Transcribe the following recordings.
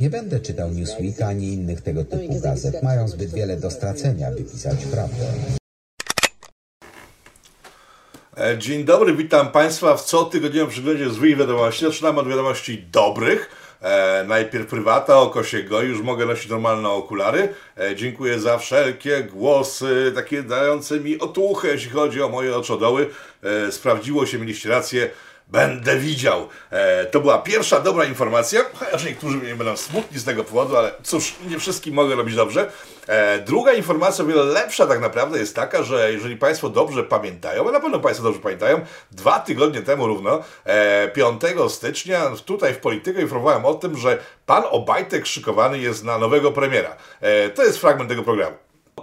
Nie będę czytał Newsweeka ani innych tego typu gazet. Mają zbyt wiele do stracenia, by pisać prawdę. E, Dzień dobry, witam Państwa w cotygodniowym przeglądzie złych wiadomości. Zaczynamy od wiadomości dobrych. E, najpierw prywata, oko się goi, już mogę nosić normalne okulary. E, dziękuję za wszelkie głosy, takie dające mi otuchę, jeśli chodzi o moje oczodoły. Sprawdziło się, mieliście rację. Będę widział. E, to była pierwsza dobra informacja, chociaż niektórzy mnie będą smutni z tego powodu, ale cóż, nie wszystkim mogę robić dobrze. E, druga informacja, o wiele lepsza tak naprawdę jest taka, że jeżeli Państwo dobrze pamiętają, a na pewno Państwo dobrze pamiętają, dwa tygodnie temu równo, e, 5 stycznia, tutaj w Polityce informowałem o tym, że pan Obajtek szykowany jest na nowego premiera. E, to jest fragment tego programu.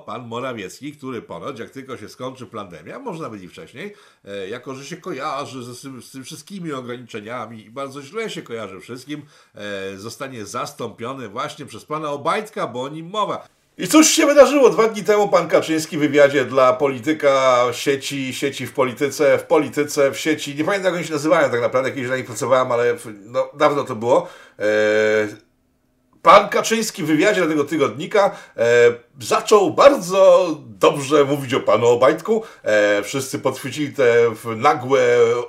Pan Morawiecki, który ponoć, jak tylko się skończy pandemia, można byli wcześniej, e, jako że się kojarzy z, z tym wszystkimi ograniczeniami i bardzo źle się kojarzy wszystkim, e, zostanie zastąpiony właśnie przez pana Obajtka, bo o nim mowa. I cóż się wydarzyło? Dwa dni temu pan Kaczyński w wywiadzie dla polityka sieci, sieci w polityce, w polityce, w sieci, nie pamiętam jak oni się nazywają tak naprawdę, kiedyś na nich pracowałem, ale no, dawno to było. E, Pan Kaczyński w wywiadzie tego tygodnika e, zaczął bardzo dobrze mówić o panu Obajtku. E, wszyscy podchwycili te nagłe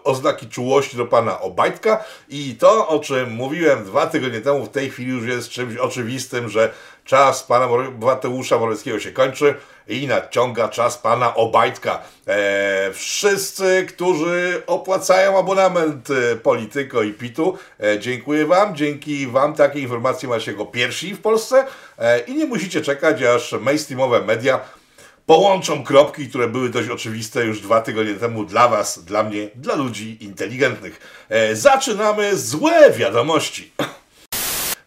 oznaki czułości do pana Obajtka i to, o czym mówiłem dwa tygodnie temu, w tej chwili już jest czymś oczywistym, że czas pana Mateusza Morawieckiego się kończy i nadciąga czas pana Obajtka. E, wszyscy, którzy opłacają abonament e, Polityko i Pitu, e, dziękuję wam. Dzięki wam takie informacje macie jako pierwsi w Polsce e, i nie musicie czekać, aż mainstreamowe media połączą kropki, które były dość oczywiste już dwa tygodnie temu dla was, dla mnie, dla ludzi inteligentnych. E, zaczynamy złe wiadomości.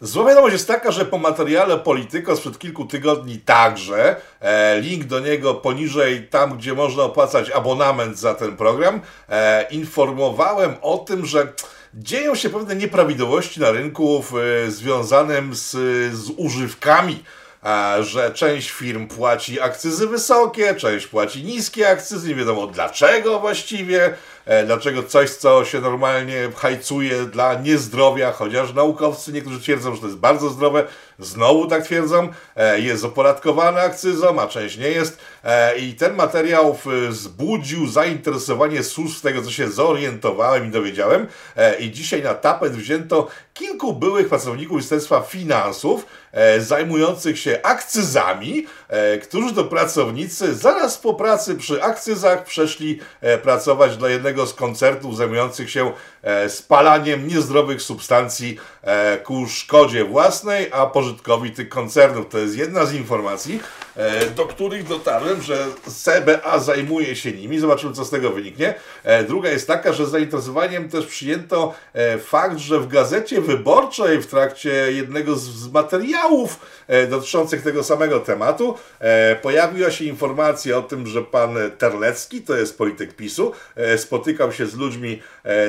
Zła wiadomość jest taka, że po materiale Polityko sprzed kilku tygodni także, e, link do niego poniżej, tam gdzie można opłacać abonament za ten program, e, informowałem o tym, że dzieją się pewne nieprawidłowości na rynku w, e, związanym z, z używkami a, że część firm płaci akcyzy wysokie, część płaci niskie akcyzy, nie wiadomo dlaczego właściwie, e, dlaczego coś, co się normalnie hajcuje dla niezdrowia, chociaż naukowcy niektórzy twierdzą, że to jest bardzo zdrowe, znowu tak twierdzą, e, jest opodatkowane akcyzą, a część nie jest. E, i ten materiał wzbudził zainteresowanie służb z tego, co się zorientowałem i dowiedziałem. E, i dzisiaj na tapet wzięto kilku byłych pracowników Ministerstwa Finansów, zajmujących się akcyzami, którzy to pracownicy zaraz po pracy przy akcyzach przeszli pracować dla jednego z koncertów zajmujących się spalaniem niezdrowych substancji ku szkodzie własnej, a pożytkowi tych koncernów. To jest jedna z informacji, e, do których dotarłem, że CBA zajmuje się nimi. Zobaczymy, co z tego wyniknie. E, Druga jest taka, że z zainteresowaniem też przyjęto e, fakt, że w Gazecie Wyborczej w trakcie jednego z- materiałów dotyczących tego samego tematu pojawiła się informacja o tym, że pan Terlecki, to jest polityk PiSu, spotykał się z ludźmi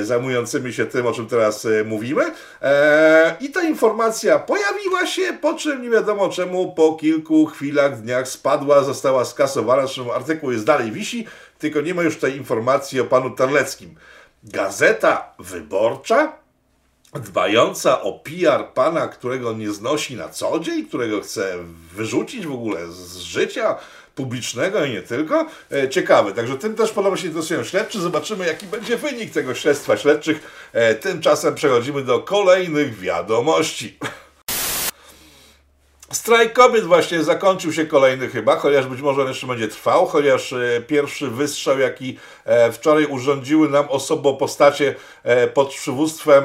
zajmującymi się tym, o czym teraz e, mówimy. E, I ta informacja pojawiła się, po czym nie wiadomo czemu po kilku chwilach, dniach spadła, została skasowana, zresztą artykuł jest dalej wisi, tylko nie ma już tej informacji o panu Terleckim. Gazeta Wyborcza dbająca o PR pana, którego nie znosi na co dzień, którego chce wyrzucić w ogóle z życia publicznego i nie tylko. E, ciekawe, także tym też podobno się interesują śledczy. Zobaczymy, jaki będzie wynik tego śledztwa śledczych. E, tymczasem przechodzimy do kolejnych wiadomości. Strajk kobiet właśnie zakończył się kolejny chyba, chociaż być może on jeszcze będzie trwał, chociaż e, pierwszy wystrzał, jaki e, wczoraj urządziły nam osobo postacie e, pod przywództwem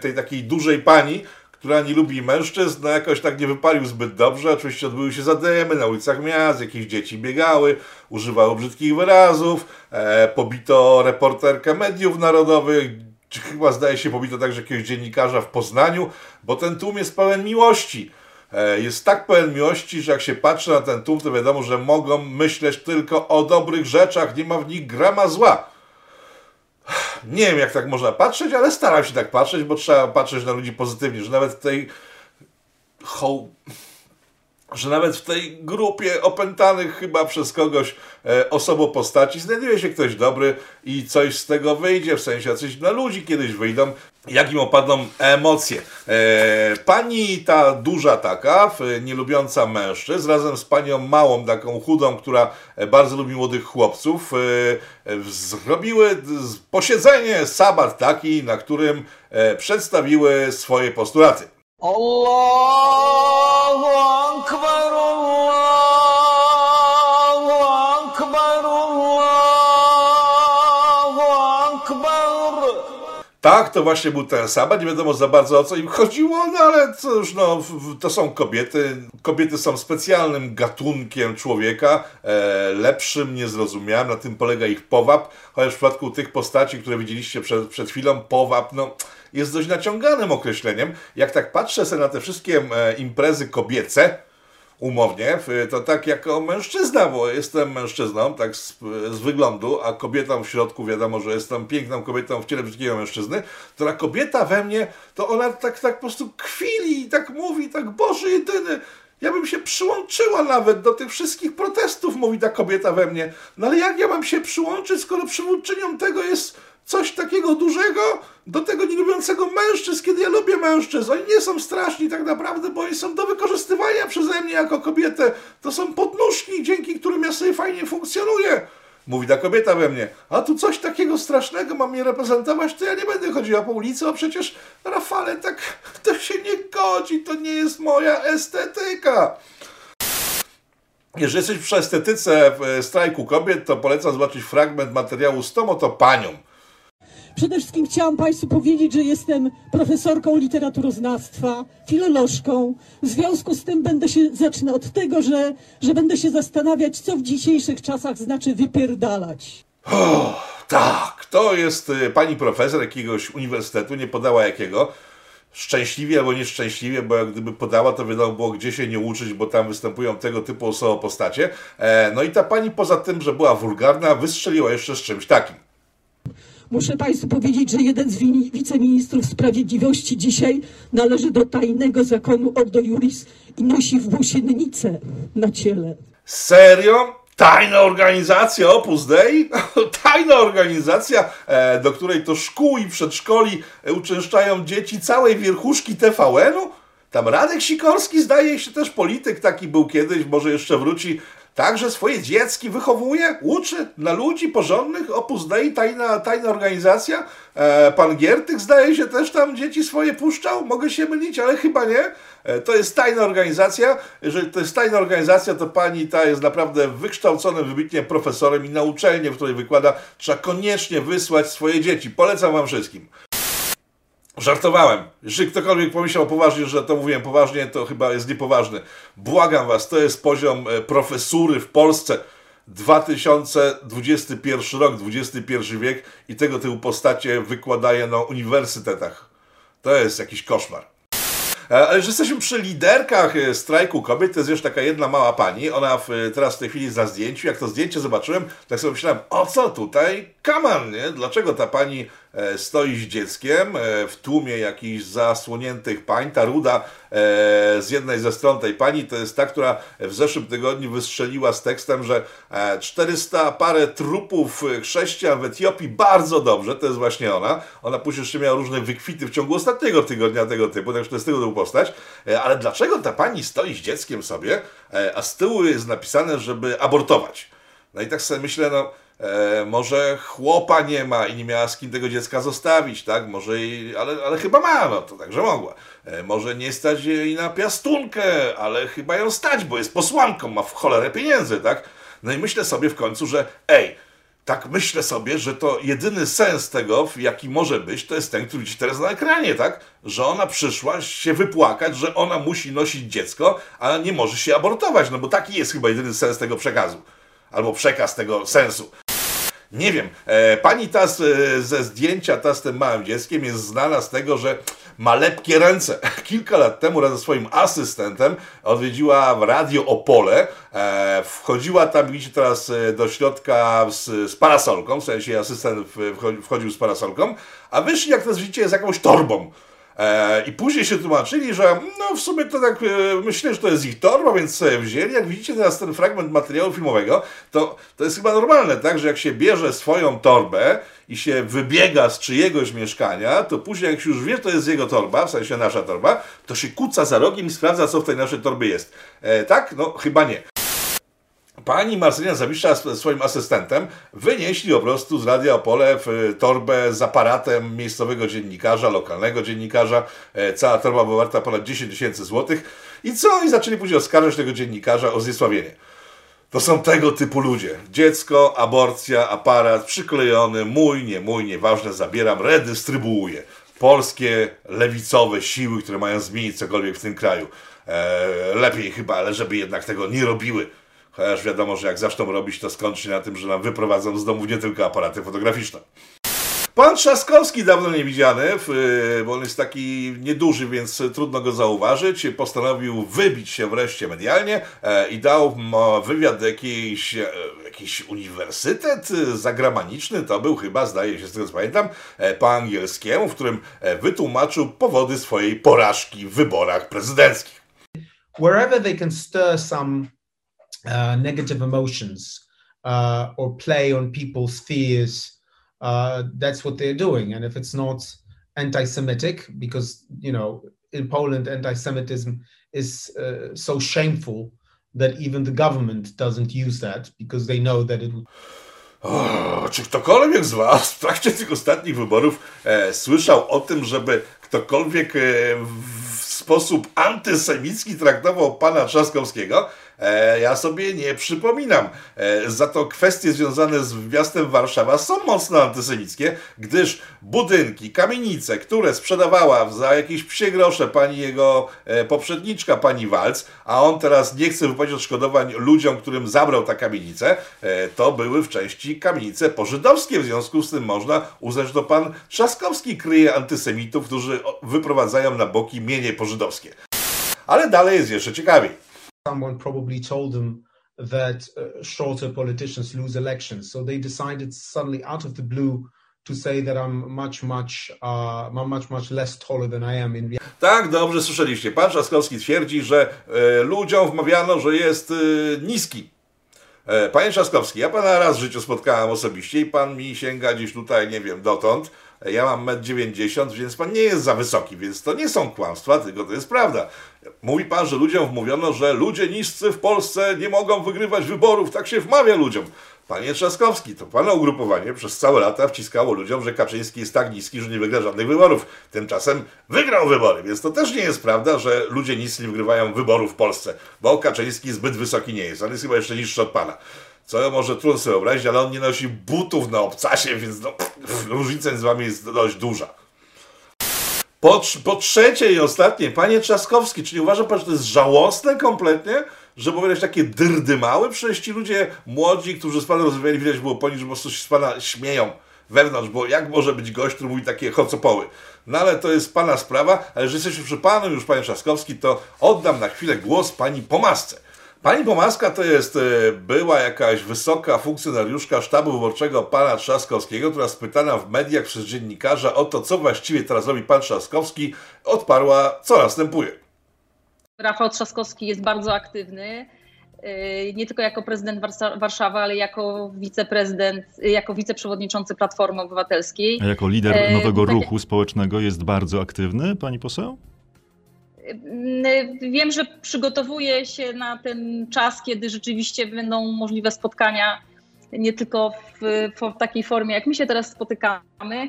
tej takiej dużej pani, która nie lubi mężczyzn, no jakoś tak nie wypalił zbyt dobrze. Oczywiście odbyły się zadymy na ulicach miast, jakieś dzieci biegały, używały brzydkich wyrazów, e, pobito reporterkę mediów narodowych, czy chyba zdaje się pobito także jakiegoś dziennikarza w Poznaniu, bo ten tłum jest pełen miłości. E, Jest tak pełen miłości, że jak się patrzy na ten tłum, to wiadomo, że mogą myśleć tylko o dobrych rzeczach, nie ma w nich grama zła. Nie wiem, jak tak można patrzeć, ale staram się tak patrzeć, bo trzeba patrzeć na ludzi pozytywnie, że nawet tej że nawet w tej grupie opętanych chyba przez kogoś e, osobopostaci znajduje się ktoś dobry i coś z tego wyjdzie, w sensie coś dla ludzi kiedyś wyjdą, jak im opadną emocje. E, pani ta duża taka, nielubiąca mężczyzn, razem z panią małą, taką chudą, która e, bardzo lubi młodych chłopców, e, zrobiły posiedzenie, sabat taki, na którym e, przedstawiły swoje postulaty. Allah! Tak, to właśnie był ten sabat, nie wiadomo za bardzo o co im chodziło, no ale cóż, no, to są kobiety. Kobiety są specjalnym gatunkiem człowieka, e, lepszym, niezrozumiałym, na tym polega ich powab, chociaż w przypadku tych postaci, które widzieliście przed, przed chwilą, powab, no, jest dość naciąganym określeniem. Jak tak patrzę sobie na te wszystkie e, imprezy kobiece, umownie, to tak jako mężczyzna, bo jestem mężczyzną, tak z, z, wyglądu, a kobietą w środku wiadomo, że jestem piękną kobietą w ciele brzydkiego mężczyzny, to ta kobieta we mnie, to ona tak, tak po prostu kwili i tak mówi, tak Boże jedyny, ja bym się przyłączyła nawet do tych wszystkich protestów, mówi ta kobieta we mnie. No ale jak ja mam się przyłączyć, skoro przywódczynią tego jest coś takiego dużego do tego nielubiącego mężczyzn, kiedy ja lubię mężczyzn. Oni nie są straszni tak naprawdę, bo oni są do wykorzystywania przeze mnie jako kobietę. To są podnóżki, dzięki którym ja sobie fajnie funkcjonuję. Mówi ta kobieta we mnie, a tu coś takiego strasznego mam mnie reprezentować, to ja nie będę chodziła po ulicy, a przecież Rafale, tak to się nie godzi, to nie jest moja estetyka. Jeżeli jesteś przy estetyce w strajku kobiet, to polecam zobaczyć fragment materiału z tą oto panią. Przede wszystkim chciałam Państwu powiedzieć, że jestem profesorką literaturoznawstwa, filolożką. W związku z tym będę się, zacznę od tego, że, że będę się zastanawiać, co w dzisiejszych czasach znaczy wypierdalać. O, tak, to jest y, pani profesor jakiegoś uniwersytetu, nie podała jakiego. Szczęśliwie albo nieszczęśliwie, bo jak gdyby podała, to wiadomo było, gdzie się nie uczyć, bo tam występują tego typu osoby postacie. E, no i ta pani poza tym, że była wulgarna, wystrzeliła jeszcze z czymś takim. Muszę Państwu powiedzieć, że jeden z wiceministrów sprawiedliwości dzisiaj należy do tajnego zakonu Ordo Juris i nosi włosiennicę na ciele. Serio? Tajna organizacja Opus Dei? Tajna organizacja, e, do której to szkół i przedszkoli e, uczęszczają dzieci całej wierchuszki TVN-u? Tam Radek Sikorski zdaje się też polityk taki był kiedyś, może jeszcze wróci. Także swoje dziecki wychowuje, uczy na ludzi porządnych, Opus Dei, tajna, tajna organizacja. E, pan Giertych zdaje się też tam dzieci swoje puszczał, mogę się mylić, ale chyba nie. E, to jest tajna organizacja. Jeżeli to jest tajna organizacja, to pani ta jest naprawdę wykształconym wybitnie profesorem i na uczelnię, w której wykłada, trzeba koniecznie wysłać swoje dzieci. Polecam wam wszystkim. Żartowałem. Jeżeli ktokolwiek pomyślał poważnie, że to mówiłem poważnie, to chyba jest niepoważny. Błagam was, to jest poziom e, profesury w Polsce. 2021 rok, XXI wiek i tego typu postacie wykładaje na uniwersytetach. To jest jakiś koszmar. E, ale że jesteśmy przy liderkach e, strajku kobiet, to jest już taka jedna mała pani. Ona w, teraz w tej chwili jest na zdjęciu. Jak to zdjęcie zobaczyłem, tak sobie myślałem, o co tutaj kaman, nie? Dlaczego ta pani stoi z dzieckiem e, w tłumie jakichś zasłoniętych pań. Ta ruda e, z jednej ze stron tej pani to jest ta, która w zeszłym tygodniu wystrzeliła z tekstem, że 400 parę trupów chrześcijan w Etiopii bardzo dobrze, to jest właśnie ona. Ona później jeszcze miała różne wykwity w ciągu ostatniego tygodnia tego typu, także to jest tego typu postać. Ale dlaczego ta pani stoi z dzieckiem sobie, a z tyłu jest napisane, żeby abortować? No i tak sobie myślę, no E, może chłopa nie ma i nie miała z kim tego dziecka zostawić, tak? Może i, ale, ale chyba ma, no to także mogła. E, może nie stać jej na piastunkę, ale chyba ją stać, bo jest posłanką, ma w cholerę pieniędzy, tak? No i myślę sobie w końcu, że ej, tak myślę sobie, że to jedyny sens tego, jaki może być, to jest ten, który widzicie teraz na ekranie, tak? Że ona przyszła się wypłakać, że ona musi nosić dziecko, a nie może się abortować, no bo taki jest chyba jedyny sens tego przekazu. Albo przekaz tego sensu. Nie wiem, e, pani ta z, ze zdjęcia, ta z tym małym dzieckiem jest znana z tego, że ma lepkie ręce. Kilka lat temu razem ze swoim asystentem odwiedziła Radio Opole. E, wchodziła tam, widzicie teraz, e, do środka z, z parasolką, w sensie asystent wchodził z parasolką, a wyszli, jak to widzicie, z jakąś torbą. E, I później się tłumaczyli, że no w sumie to tak e, myślę, że to jest ich torba, więc sobie wzięli. Jak widzicie teraz ten fragment materiału filmowego, to, to jest chyba normalne, tak, że jak się bierze swoją torbę i się wybiega z czyjegoś mieszkania, to później jak się już wie, to jest jego torba, w sensie nasza torba, to się kuca za rogiem i sprawdza, co w tej naszej torbie jest. E, tak? No chyba nie. Pani Marcelina Zawisza z swoim asystentem wynieśli po prostu z Radia Opole w e, torbę z aparatem miejscowego dziennikarza, lokalnego dziennikarza. E, Cała torba była warta ponad 10 tysięcy złotych. I co? I zaczęli później oskarżać tego dziennikarza o zniesławienie. To są tego typu ludzie. Dziecko, aborcja, aparat, przyklejony, mój, nie mój, nieważne, zabieram, redystrybuuję. Polskie lewicowe siły, które mają zmienić cokolwiek w tym kraju. Eee, lepiej chyba, ale żeby jednak tego nie robiły. Chociaż wiadomo, że jak zaczną robić, to skończy na tym, że nam wyprowadzą z domu nie tylko aparaty fotograficzne. Pan Trzaskowski, dawno niewidziany, w- bo on jest taki nieduży, więc trudno go zauważyć, postanowił wybić się wreszcie medialnie e, i dał wywiad do jakiejś, e, jakiś uniwersytet zagraniczny, to był chyba, zdaje się z tego co pamiętam, e, po angielskiemu, w którym e, wytłumaczył powody swojej porażki w wyborach prezydenckich. wherever they can stir some uh, negative emotions uh, or play on people's fears, uh, that's what they're doing. And if it's not anti-Semitic, because you know in Poland anti-Semitism is uh, so shameful that even the government doesn't use that because they know that it would O, czy ktokolwiek z Was w trakcie tych ostatnich wyborów e, słyszał o tym, żeby ktokolwiek e, w sposób antysemicki traktował pana Trzaskowskiego? E, ja sobie nie przypominam. E, za to kwestie związane z miastem Warszawa są mocno antysemickie, gdyż budynki, kamienice, które sprzedawała za jakieś psie grosze pani jego e, poprzedniczka, pani Walc, a on teraz nie chce wypłacić odszkodowań ludziom, którym zabrał ta kamienicę, to były w części kamienice pożydowskie. W związku z tym można uznać, że to pan Trzaskowski kryje antysemitów, którzy wyprowadzają na boki mienie pożydowskie. Ale dalej jest jeszcze ciekawiej. Someone probably told them that uh, shorter politicians lose elections. So they decided suddenly out of the blue to say that I'm much, much, uh, much, much less taller than I am in reality. Tak, dobrze słyszeliście. Pan Trzaskowski twierdzi, że e, ludziom wmawiano, że jest e, niski. E, panie Trzaskowski, ja pana raz w życiu spotkałem osobiście i pan mi sięga gdzieś tutaj, nie wiem, dotąd. Ja mam 1,90 m, więc pan nie jest za wysoki, więc to nie są kłamstwa, tylko to jest prawda. Mówi pan, że ludziom wmówiono, że ludzie niscy w Polsce nie mogą wygrywać wyborów, tak się wmawia ludziom. Panie Trzaskowski, to pana ugrupowanie przez całe lata wciskało ludziom, że Kaczyński jest tak niski, że nie wygra żadnych wyborów. Tymczasem wygrał wybory, więc to też nie jest prawda, że ludzie niscy nie wygrywają wyborów w Polsce, bo Kaczyński zbyt wysoki nie jest. On jest chyba jeszcze niższy od pana. Co może trudno sobie wyobrazić, ale on nie nosi butów na obcasie, więc no, różnica między wami jest dość duża. Po, po trzecie i ostatnie, panie Trzaskowski, czy nie uważa pan, że to jest żałosne kompletnie, że powiedzieć takie dyrdy małe? Przecież ci ludzie młodzi, którzy z panem rozmawiali, widać było po nich, że po prostu się z pana śmieją wewnątrz, bo jak może być gość, który mówi takie chocopoły? No ale to jest pana sprawa, ale że jesteśmy przy panu już, panie Trzaskowski, to oddam na chwilę głos pani Pomasce. Pani Pomaska to jest e, była jakaś wysoka funkcjonariuszka sztabu wyborczego pana Trzaskowskiego, która spytana w mediach przez dziennikarza o to, co właściwie teraz robi pan Trzaskowski, odparła, co następuje. Rafał Trzaskowski jest bardzo aktywny, yy, nie tylko jako prezydent Warszawy, ale jako wiceprezydent, yy, jako wiceprzewodniczący Platformy Obywatelskiej. A jako lider E, nowego tak- ruchu społecznego jest bardzo aktywny, pani poseł? Yy, Wiem, że przygotowuje się na ten czas, kiedy rzeczywiście będą możliwe spotkania nie tylko w, w takiej formie, jak my się teraz spotykamy,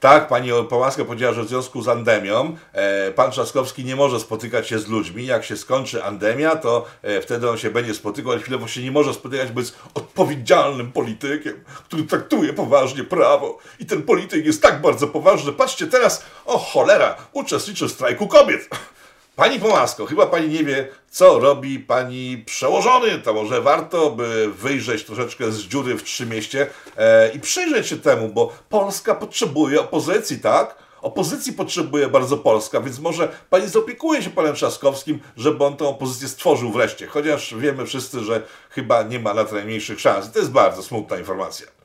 Tak, pani Pomaska powiedziała, że w związku z andemią e, pan Trzaskowski nie może spotykać się z ludźmi. Jak się skończy andemia, to e, wtedy on się będzie spotykał, ale chwilowo się nie może spotykać, bo jest odpowiedzialnym politykiem, który traktuje poważnie prawo. I ten polityk jest tak bardzo poważny. Patrzcie teraz, o cholera, uczestniczy w strajku kobiet. Pani Pomasko, chyba pani nie wie, co robi pani przełożony. To może warto, by wyjrzeć troszeczkę z dziury w trzymieście e, i przyjrzeć się temu, bo Polska potrzebuje opozycji, tak? Opozycji potrzebuje bardzo Polska, więc może pani zaopiekuje się panem Trzaskowskim, żeby on tę opozycję stworzył wreszcie. Chociaż wiemy wszyscy, że chyba nie ma na to najmniejszych szans. I to jest bardzo smutna informacja.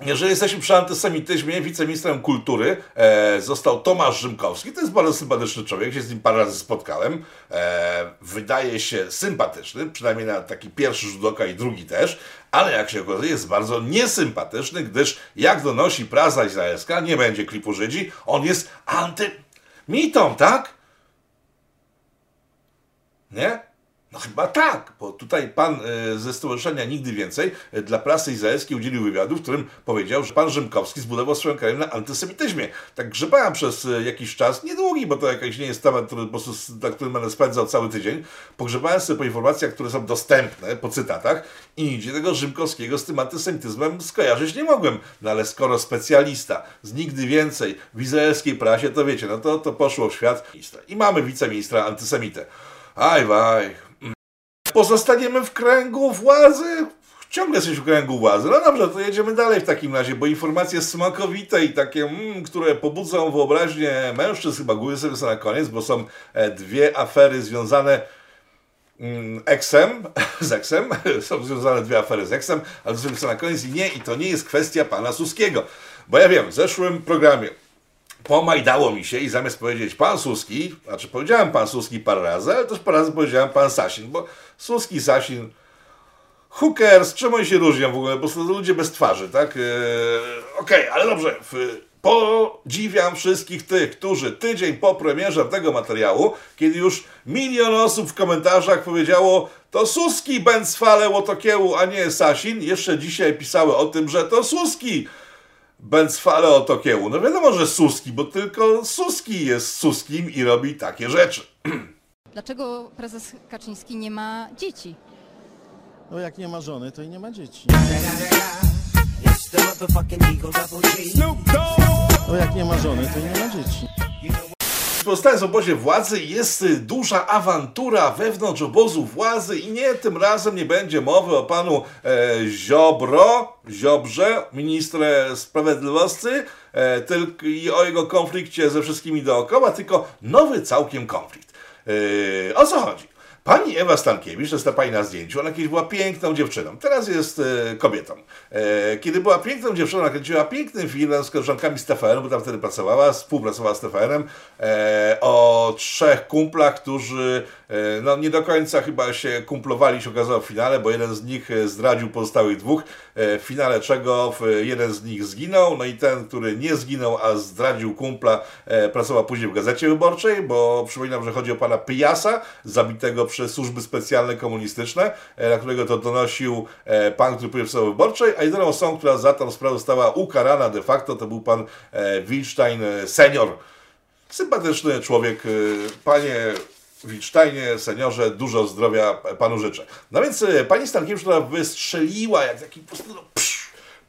Jeżeli jesteśmy przy antysemityzmie, wiceministrem kultury e, został Tomasz Rzymkowski. To jest bardzo sympatyczny człowiek, się z nim parę razy spotkałem. E, wydaje się sympatyczny, przynajmniej na taki pierwszy rzut oka i drugi też, ale jak się okazuje jest bardzo niesympatyczny, gdyż jak donosi prasa izraelska, nie będzie klipu Żydzi, on jest antymitą, tak? Nie? No chyba tak, bo tutaj pan e, ze Stowarzyszenia Nigdy Więcej e, dla prasy izraelskiej udzielił wywiadu, w którym powiedział, że pan Rzymkowski zbudował swoją karierę na antysemityzmie. Tak grzebałem przez e, jakiś czas, niedługi, bo to jakiś nie jest temat, który, po prostu, na którym będę spędzał cały tydzień. Pogrzebałem sobie po informacjach, które są dostępne, po cytatach i nigdzie tego Rzymkowskiego z tym antysemityzmem skojarzyć nie mogłem. No ale skoro specjalista z Nigdy Więcej w izraelskiej prasie, to wiecie, no to, to poszło w świat. I mamy wiceministra antysemitę. Aj, waj, pozostaniemy w kręgu władzy. Ciągle jesteś w kręgu władzy. No dobrze, to jedziemy dalej w takim razie, bo informacje smakowite i takie, mm, które pobudzą wyobraźnię mężczyzn, chyba góry sobie na koniec, bo są e, dwie afery związane mm, Eksem, z Eksem, są związane dwie afery z Eksem, ale to sobie na koniec i nie, i to nie jest kwestia pana Suskiego. Bo ja wiem, w zeszłym programie pomajdało mi się i zamiast powiedzieć pan Suski, znaczy powiedziałem pan Suski parę razy, ale też parę razy powiedziałem pan Sasin, bo Suski, Sasin, hookers, czemu oni się różnią w ogóle? Po prostu ludzie bez twarzy, tak? Eee, Okej, okay, ale dobrze. Podziwiam wszystkich tych, którzy tydzień po premierze tego materiału, kiedy już milion osób w komentarzach powiedziało to Suski bęcwale łotokiełu, a nie Sasin, jeszcze dzisiaj pisały o tym, że to Suski Bęcwale o Tokiełu. No wiadomo, że Suski, bo tylko Suski jest Suskim i robi takie rzeczy. Dlaczego prezes Kaczyński nie ma dzieci? No jak nie ma żony, to i nie ma dzieci. No jak nie ma żony, to i nie ma dzieci. Pozostając w obozie władzy jest duża awantura wewnątrz obozu władzy i nie, tym razem nie będzie mowy o panu e, Ziobro, Ziobrze, ministrze sprawiedliwości e, tylko, i o jego konflikcie ze wszystkimi dookoła, tylko nowy całkiem konflikt. E, o co chodzi? Pani Ewa Stankiewicz, to jest ta pani na zdjęciu, ona kiedyś była piękną dziewczyną, teraz jest e, kobietą. E, kiedy była piękną dziewczyną, nakręciła piękny film z koleżankami z TVN, bo tam wtedy pracowała, współpracowała z TVN-em, e, o trzech kumplach, którzy e, no, nie do końca chyba się kumplowali, się okazało w finale, bo jeden z nich e, zdradził pozostałych dwóch, e, w finale czego jeden z nich zginął, no i ten, który nie zginął, a zdradził kumpla, pracował później w Gazecie Wyborczej, bo przypominam, że chodzi o pana Pyjasa, zabitego przez służby specjalne komunistyczne, e, na którego to donosił e, pan, który pójdzie w Sądzie Wyborczej, a jedyną osobą, która za tą sprawę została ukarana de facto, to był pan e, Wilstein senior. Sympatyczny człowiek. Panie Wilsteinie, seniorze, dużo zdrowia panu życzę. No więc pani Stankiewicz, która wystrzeliła jak taki po prostu no,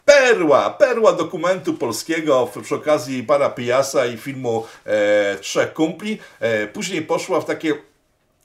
perła, perła dokumentu polskiego przy okazji pana Pijasa i filmu e, Trzech Kumpli. E, później poszła w takie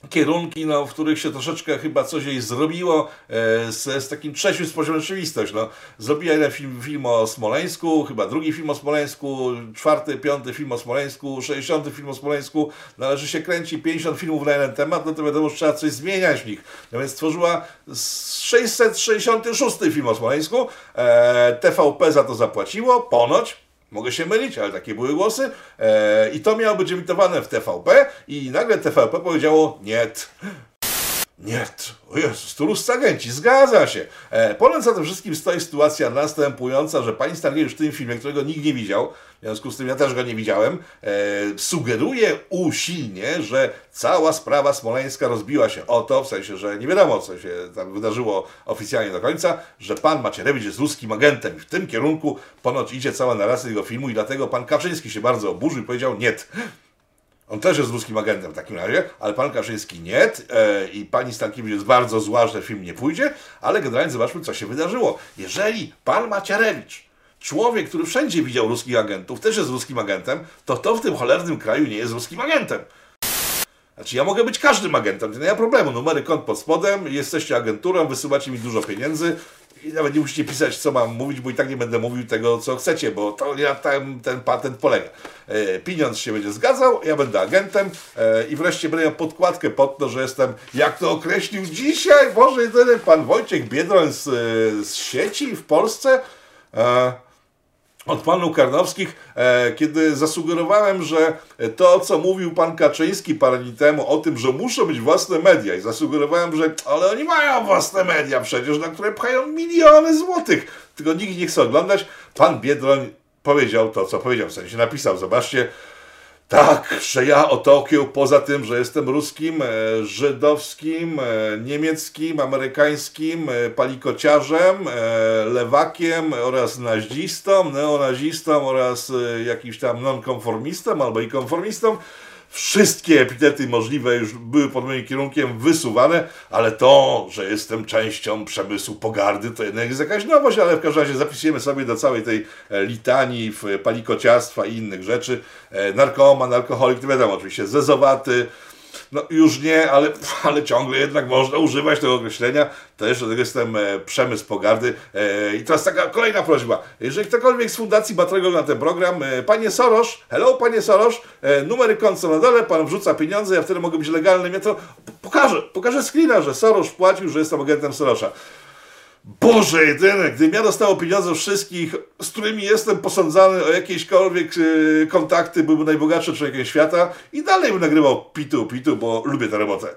kierunki, no, w których się troszeczkę chyba coś jej zrobiło e, z, z takim trzecim z poziomu rzeczywistość. No. Zrobiła jeden film, film o Smoleńsku, chyba drugi film o Smoleńsku, czwarty, piąty film o Smoleńsku, sześćdziesiąty film o Smoleńsku. Należy się kręci 50 filmów na jeden temat, no to wiadomo, że trzeba coś zmieniać w nich. No więc stworzyła 666 film o Smoleńsku. E, TVP za to zapłaciło, ponoć, Mogę się mylić, ale takie były głosy. E, I to miało być emitowane w TVP i nagle TVP powiedziało nie. Nie, o Jezus, tu agenci, zgadza się. E, ponad za tym wszystkim stoi sytuacja następująca, że pani Stankiewicz w tym filmie, którego nikt nie widział, w związku z tym ja też go nie widziałem, e, sugeruje usilnie, że cała sprawa smoleńska rozbiła się o to, w sensie, że nie wiadomo, co się tam wydarzyło oficjalnie do końca, że pan Macierewicz jest ruskim agentem i w tym kierunku ponoć idzie cała narracja tego filmu i dlatego pan Kaczyński się bardzo oburzył i powiedział nie. On też jest ruskim agentem w takim razie, ale pan Kaczyński nie e, i pani Stankiewicz jest bardzo zła, że film nie pójdzie, ale generalnie zobaczmy, co się wydarzyło. Jeżeli pan Macierewicz, człowiek, który wszędzie widział ruskich agentów, też jest ruskim agentem, to to w tym cholernym kraju nie jest ruskim agentem. Znaczy, ja mogę być każdym agentem, nie ma problemu. Numery kont pod spodem, jesteście agenturą, wysyłacie mi dużo pieniędzy, i nawet nie musicie pisać, co mam mówić, bo i tak nie będę mówił tego, co chcecie, bo to na ten, ten patent polega. E, pieniądz się będzie zgadzał, ja będę agentem e, i wreszcie będę miał podkładkę pod to, że jestem, jak to określił dzisiaj, Boże, ten pan Wojciech Biedroń z, z sieci w Polsce, e, od panów Karnowskich, e, kiedy zasugerowałem, że to, co mówił pan Kaczyński parę dni temu o tym, że muszą być własne media i zasugerowałem, że ale oni mają własne media przecież, na które pchają miliony złotych, tylko nikt nie chce oglądać. Pan Biedroń powiedział to, co powiedział, w sensie napisał, zobaczcie, tak, że ja o Tokio, poza tym, że jestem ruskim, e, żydowskim, e, niemieckim, amerykańskim, e, palikociarzem, lewakiem oraz nazistą, neonazistą oraz jakimś tam nonkonformistą albo i konformistą, Wszystkie epitety możliwe już były pod moim kierunkiem wysuwane, ale to, że jestem częścią przemysłu pogardy, to jednak jest jakaś nowość, ale w każdym razie zapisujemy sobie do całej tej e, litanii w palikociarstwa i innych rzeczy. E, Narkoman, alkoholik, wiadomo, oczywiście zezowaty, no już nie, ale, ale ciągle jednak można używać tego określenia. Też do tego jestem e, przemysł pogardy. E, I teraz taka kolejna prośba. Jeżeli ktokolwiek z fundacji Batrego na ten program, e, panie Soros, hello panie Soros, e, numery kont na dole, pan wrzuca pieniądze, ja wtedy mogę być legalny. Ja to pokażę, pokażę screena, że Soros płacił, że jestem agentem Sorosa. Boże jedyne, gdybym ja dostał pieniądze wszystkich, z którymi jestem posądzany o jakiekolwiek e, kontakty, byłbym najbogatszym człowiekiem świata i dalej bym nagrywał pitu, pitu, bo lubię tę robotę.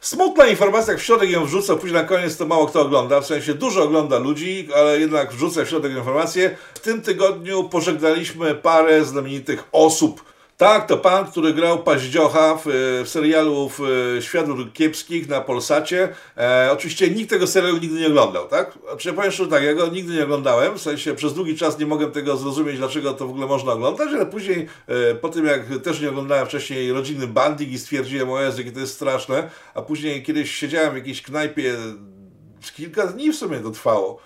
Smutna informacja, jak w środek ją wrzucę, później na koniec to mało kto ogląda, w sensie dużo ogląda ludzi, ale jednak wrzucę w środek informację. W tym tygodniu pożegnaliśmy parę znamienitych osób. Tak, to pan, który grał Paździocha w, w serialu w Świat Dróg Kiepskich na Polsacie. E, oczywiście nikt tego serialu nigdy nie oglądał, tak? Znaczy, ja powiem szczerze tak, ja go nigdy nie oglądałem, w sensie przez długi czas nie mogłem tego zrozumieć, dlaczego to w ogóle można oglądać, ale później, e, po tym jak też nie oglądałem wcześniej rodziny Bandik i stwierdziłem, o Jezu, jakie to jest straszne, a później kiedyś siedziałem w jakiejś knajpie, kilka dni w sumie to trwało,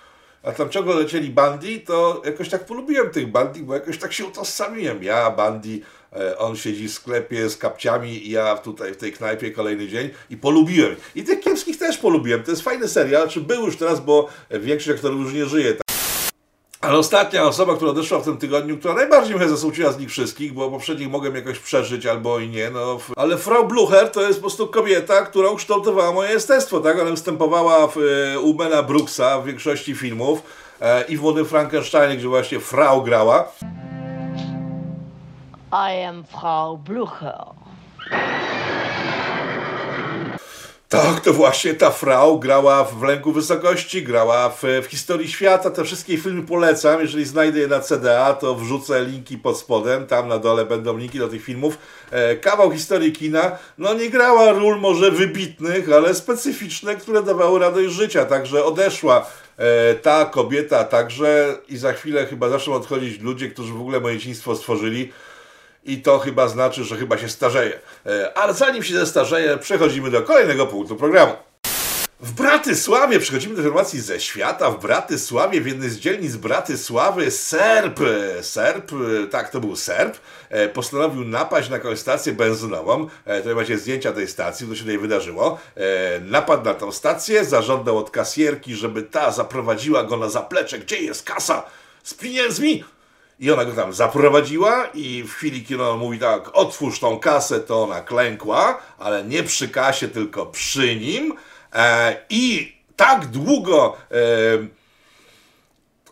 a tam ciągle lecieli Bandi, to jakoś tak polubiłem tych Bandi, bo jakoś tak się utożsamiłem. Ja, Bandi, e, on siedzi w sklepie z kapciami i ja tutaj w tej knajpie kolejny dzień i polubiłem. I tych kiepskich też polubiłem. To jest fajny serial, czy był już teraz, bo większość aktorów już nie żyje. Ale ostatnia osoba, która odeszła w tym tygodniu, która najbardziej mnie zasmuciła z nich wszystkich, bo poprzednich mogłem jakoś przeżyć albo i nie, no. Ale Frau Blucher to jest po prostu kobieta, która ukształtowała moje jestestwo, tak? Ona występowała w, e, u Bena Brooksa w większości filmów e, i w Młodym Frankensteinie, gdzie właśnie Frau grała. I am Frau Blucher. Tak, to właśnie ta Frau grała w Lęku Wysokości, grała w, w Historii Świata. Te wszystkie filmy polecam. Jeżeli znajdę je na CDA, to wrzucę linki pod spodem. Tam na dole będą linki do tych filmów. E, kawał historii kina. No nie grała ról może wybitnych, ale specyficzne, które dawały radość życia. Także odeszła e, ta kobieta także i za chwilę chyba zaczną odchodzić ludzie, którzy w ogóle moje dzieciństwo stworzyli. I to chyba znaczy, że chyba się starzeje. E, Ale zanim się zestarzeje, przechodzimy do kolejnego punktu programu. W Bratysławie przechodzimy do informacji ze świata. W Bratysławie, w jednej z dzielnic Bratysławy, Serb, Serb, tak to był Serb, e, postanowił napaść na jakąś stację benzynową. Tutaj macie zdjęcia tej stacji, co się tutaj wydarzyło. E, Napadł na tą stację, zażądał od kasjerki, żeby ta zaprowadziła go na zaplecze. Gdzie jest kasa? Z pieniędzmi! I ona go tam zaprowadziła i w chwili, kiedy on mówi tak, otwórz tą kasę, to ona klękła, ale nie przy kasie, tylko przy nim. E, I tak długo e,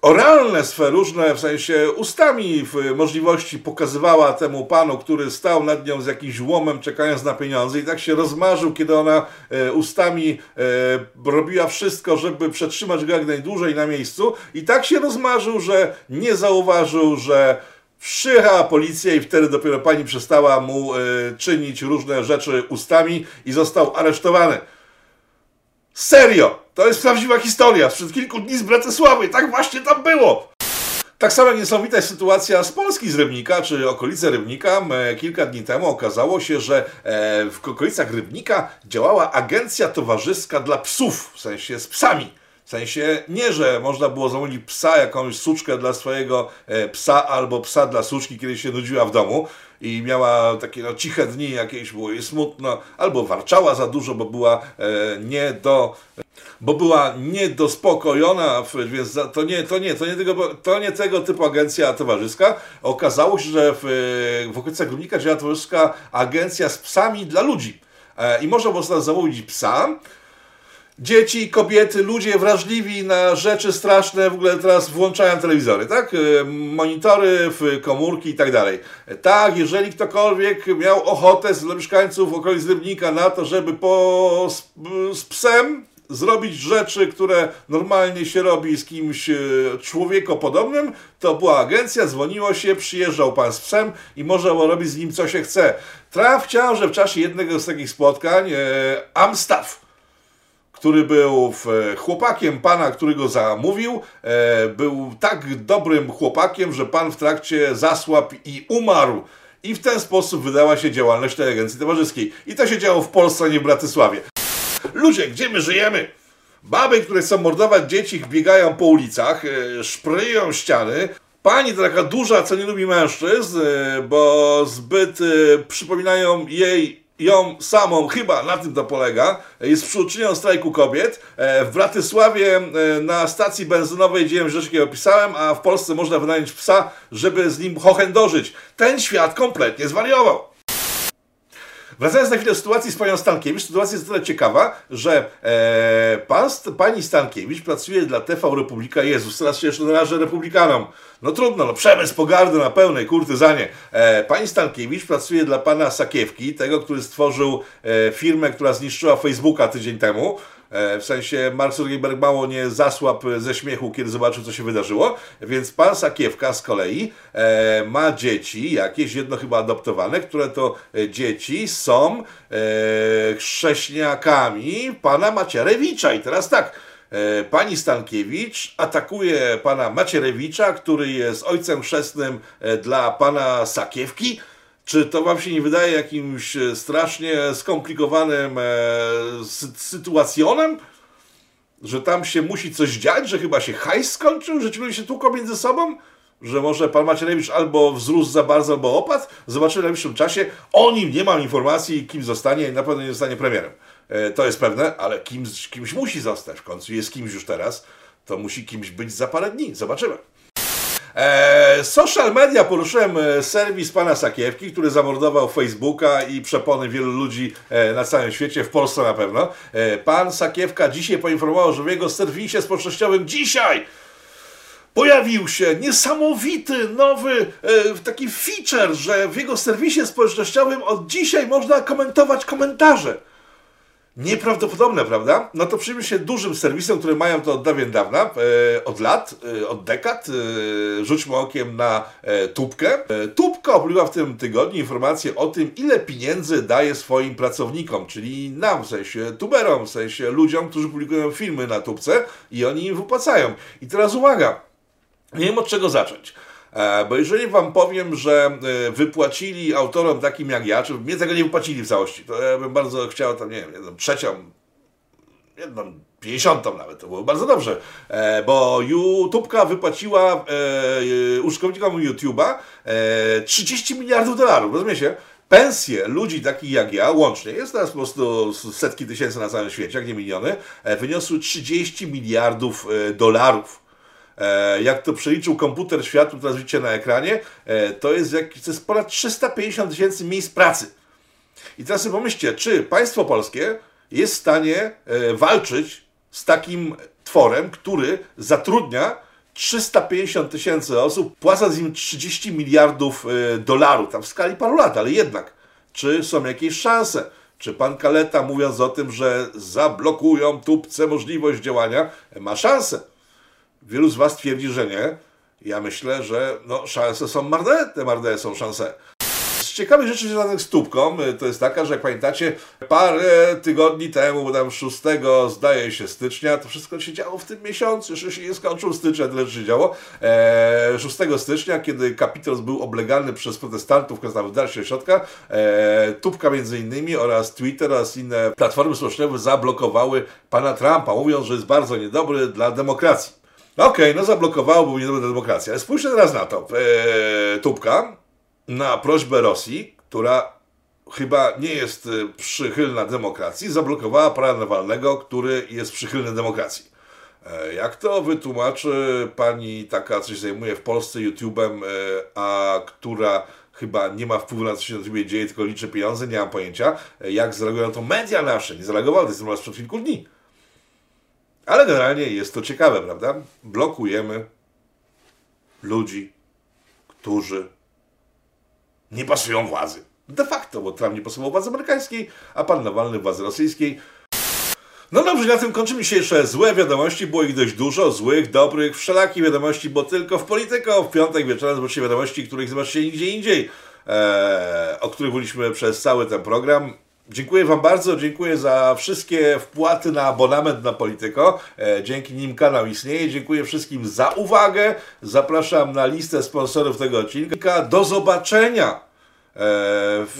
oralne swe różne, w sensie ustami w możliwości pokazywała temu panu, który stał nad nią z jakimś łomem, czekając na pieniądze i tak się rozmarzył, kiedy ona e, ustami e, robiła wszystko, żeby przetrzymać go jak najdłużej na miejscu i tak się rozmarzył, że nie zauważył, że Przyjechała policja i wtedy dopiero pani przestała mu e, czynić różne rzeczy ustami i został aresztowany. Serio! To jest prawdziwa historia. Sprzed kilku dni z Bratysławy. Tak właśnie tam było. Tak samo niesamowita jest sytuacja z Polski z Rybnika, czy okolice Rybnika. E, Kilka dni temu okazało się, że e, w okolicach Rybnika działała agencja towarzyska dla psów, w sensie z psami. W sensie nie, że można było zamówić psa, jakąś suczkę dla swojego e, psa albo psa dla suczki, kiedy się nudziła w domu i miała takie no, ciche dni, jakieś było jej smutno, albo warczała za dużo, bo była e, nie do bo była niedospokojona, więc to nie, to nie, to nie, tego, to nie tego typu agencja towarzyska. Okazało się, że w, w okolicach Grubnika działa towarzyska agencja z psami dla ludzi. E, I można było sobie zamówić psa, dzieci, kobiety, ludzie wrażliwi na rzeczy straszne w ogóle teraz włączają telewizory, tak? E, Monitory, komórki i tak dalej. E, Tak, jeżeli ktokolwiek miał ochotę z mieszkańców okolic Rybnika na to, żeby po, z, z psem zrobić rzeczy, które normalnie się robi z kimś e, człowiekopodobnym, to była agencja, dzwoniło się, przyjeżdżał pan z psem i może robić z nim co się chce. Traf ciąże w czasie jednego z takich spotkań e, Amstaff który był w- chłopakiem pana, który go zamówił, e, był tak dobrym chłopakiem, że pan w trakcie zasłabł i umarł. I w ten sposób wydała się działalność tej agencji towarzyskiej. I to się działo w Polsce, a nie w Bratysławie. Ludzie, gdzie my żyjemy? Baby, które chcą mordować dzieci, biegają po ulicach, e, szpryją ściany. Pani to taka duża, co nie lubi mężczyzn, e, bo zbyt e, przypominają jej ją samą, chyba na tym to polega, jest przyczynką strajku kobiet. W Bratysławie na stacji benzynowej dzieją rzeczy, jakie opisałem, a w Polsce można wynająć psa, żeby z nim hochędożyć. Ten świat kompletnie zwariował. Wracając na chwilę do sytuacji z panią Stankiewicz, sytuacja jest tyle ciekawa, że e, pan, pani Stankiewicz pracuje dla TV Republika. Jezus, teraz się jeszcze narażę republikanom. No trudno, no przemysł pogardy na pełnej kurtyzanie. E, pani Stankiewicz pracuje dla pana Sakiewki, tego, który stworzył e, firmę, która zniszczyła Facebooka tydzień temu. E, W sensie Mark Zuckerberg mało nie zasłabł ze śmiechu, kiedy zobaczył, co się wydarzyło. Więc pan Sakiewka z kolei e, ma dzieci, jakieś jedno chyba adoptowane, które to e, dzieci są chrześniakami pana Macierewicza. I teraz tak, pani Stankiewicz atakuje pana Macierewicza, który jest ojcem chrzestnym dla pana Sakiewki. Czy to wam się nie wydaje jakimś e, strasznie skomplikowanym e, sy sytuacjonem? Że tam się musi coś dziać, że chyba się hajs skończył, że ci ludzie się tłuką między sobą? Że może pan Macierewicz albo wzrósł za bardzo, albo opadł? Zobaczymy w najbliższym czasie. O nim nie mam informacji, kim zostanie i na pewno nie zostanie premierem. E, to jest pewne, ale kimś, kimś musi zostać. W końcu jest kimś już teraz, to musi kimś być za parę dni. Zobaczymy. E, social media poruszyłem e, serwis pana Sakiewki, który zamordował Facebooka i przepony wielu ludzi e, na całym świecie, w Polsce na pewno. Pan Sakiewka dzisiaj poinformował, że w jego serwisie społecznościowym dzisiaj pojawił się niesamowity nowy taki feature, że w jego serwisie społecznościowym od dzisiaj można komentować komentarze. Nieprawdopodobne, prawda? No to przyjmie się dużym serwisem, które mają to od dawien dawna, e, od lat, e, od dekad. E, rzućmy okiem na e, Tubkę. E, Tubka obliła w tym tygodniu informację o tym, ile pieniędzy daje swoim pracownikom, czyli nam, w sensie tuberom, w sensie ludziom, którzy publikują filmy na Tubce i oni im wypłacają. I teraz uwaga, nie wiem od czego zacząć. E, Bo jeżeli wam powiem, że e, wypłacili autorom takim jak ja, czy mnie tego nie wypłacili w całości, to ja bym bardzo chciał tam, nie wiem, jedną trzecią, jedną pięćdziesiątą nawet, to było bardzo dobrze, e, bo YouTubka wypłaciła użytkownikom YouTube'a e, 30 miliardów dolarów, rozumiecie? Pensje ludzi takich jak ja, łącznie, jest teraz po prostu setki tysięcy na całym świecie, jak nie miliony, wyniosły 30 miliardów dolarów. E, jak to przeliczył komputer światu, teraz widzicie na ekranie, e, to jest, jak, to jest ponad 350 tysięcy miejsc pracy. I teraz sobie pomyślcie, czy państwo polskie jest w stanie e, walczyć z takim tworem, który zatrudnia 350 tysięcy osób, płacąc im 30 miliardów dolarów, tam w skali paru lat, ale jednak, czy są jakieś szanse? Czy pan Kaleta, mówiąc o tym, że zablokują tubce możliwość działania, ma szansę? Wielu z Was twierdzi, że nie. Ja myślę, że no, szanse są marne, te marne są szanse. Z ciekawych rzeczy związanych z tubką y, to jest taka, że jak pamiętacie, parę tygodni temu, tam 6 zdaje się stycznia, to wszystko się działo w tym miesiącu, jeszcze się nie skończył stycznia, tyle się działo. Eee, 6 stycznia, kiedy Kapitol był oblegany przez protestantów, którzy tam wdarli się środka, eee, tubka między innymi oraz Twitter oraz inne platformy społecznościowe zablokowały pana Trumpa, mówiąc, że jest bardzo niedobry dla demokracji. No Okej, no zablokowało, był niedobry dla demokracji, ale spójrzcie teraz na to. Eee, tubka na prośbę Rosji, która chyba nie jest y, przychylna demokracji, zablokowała pana Nawalnego, który jest przychylny demokracji. E, Jak to wytłumaczy pani taka, co się zajmuje w Polsce YouTube'em, e, a która chyba nie ma wpływu na to, co się na YouTubie dzieje, tylko liczy pieniądze, nie mam pojęcia, e, jak zareagują to media nasze. Nie zareagowały, to jest sprzed kilku dni. Ale generalnie jest to ciekawe, prawda? Blokujemy ludzi, którzy nie pasują władzy. De facto, bo Trump nie pasował władzy amerykańskiej, a pan Nawalny władzy rosyjskiej. No dobrze, na tym kończymy dzisiejsze złe wiadomości. Było ich dość dużo, złych, dobrych, wszelakich wiadomości, bo tylko w Polityko w piątek wieczorem zobaczycie wiadomości, których zobaczycie nigdzie indziej, e, o których mówiliśmy przez cały ten program. Dziękuję Wam bardzo, dziękuję za wszystkie wpłaty na abonament na Polityko. E, dzięki nim kanał istnieje. Dziękuję wszystkim za uwagę. Zapraszam na listę sponsorów tego odcinka. Do zobaczenia e,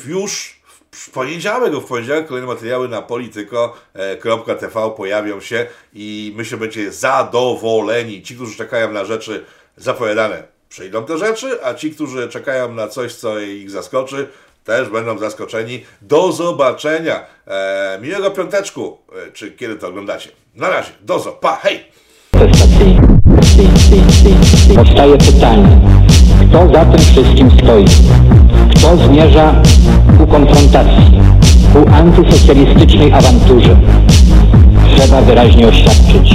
już w poniedziałek, w poniedziałek kolejne materiały na polityko.tv pojawią się i myślę, że będziecie zadowoleni. Ci, którzy czekają na rzeczy zapowiadane, przejdą te rzeczy, a ci, którzy czekają na coś, co ich zaskoczy, też będą zaskoczeni. Do zobaczenia. E, miłego piąteczku, e, czy kiedy to oglądacie. Na razie, dozo, pa, hej! Powstaje pytanie, kto za tym wszystkim stoi? Kto zmierza ku konfrontacji, ku antysocjalistycznej awanturze? Trzeba wyraźnie oświadczyć.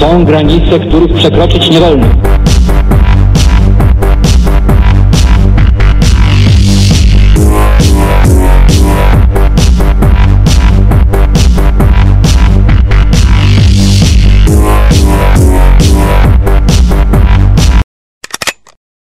Są granice, których przekroczyć nie wolno.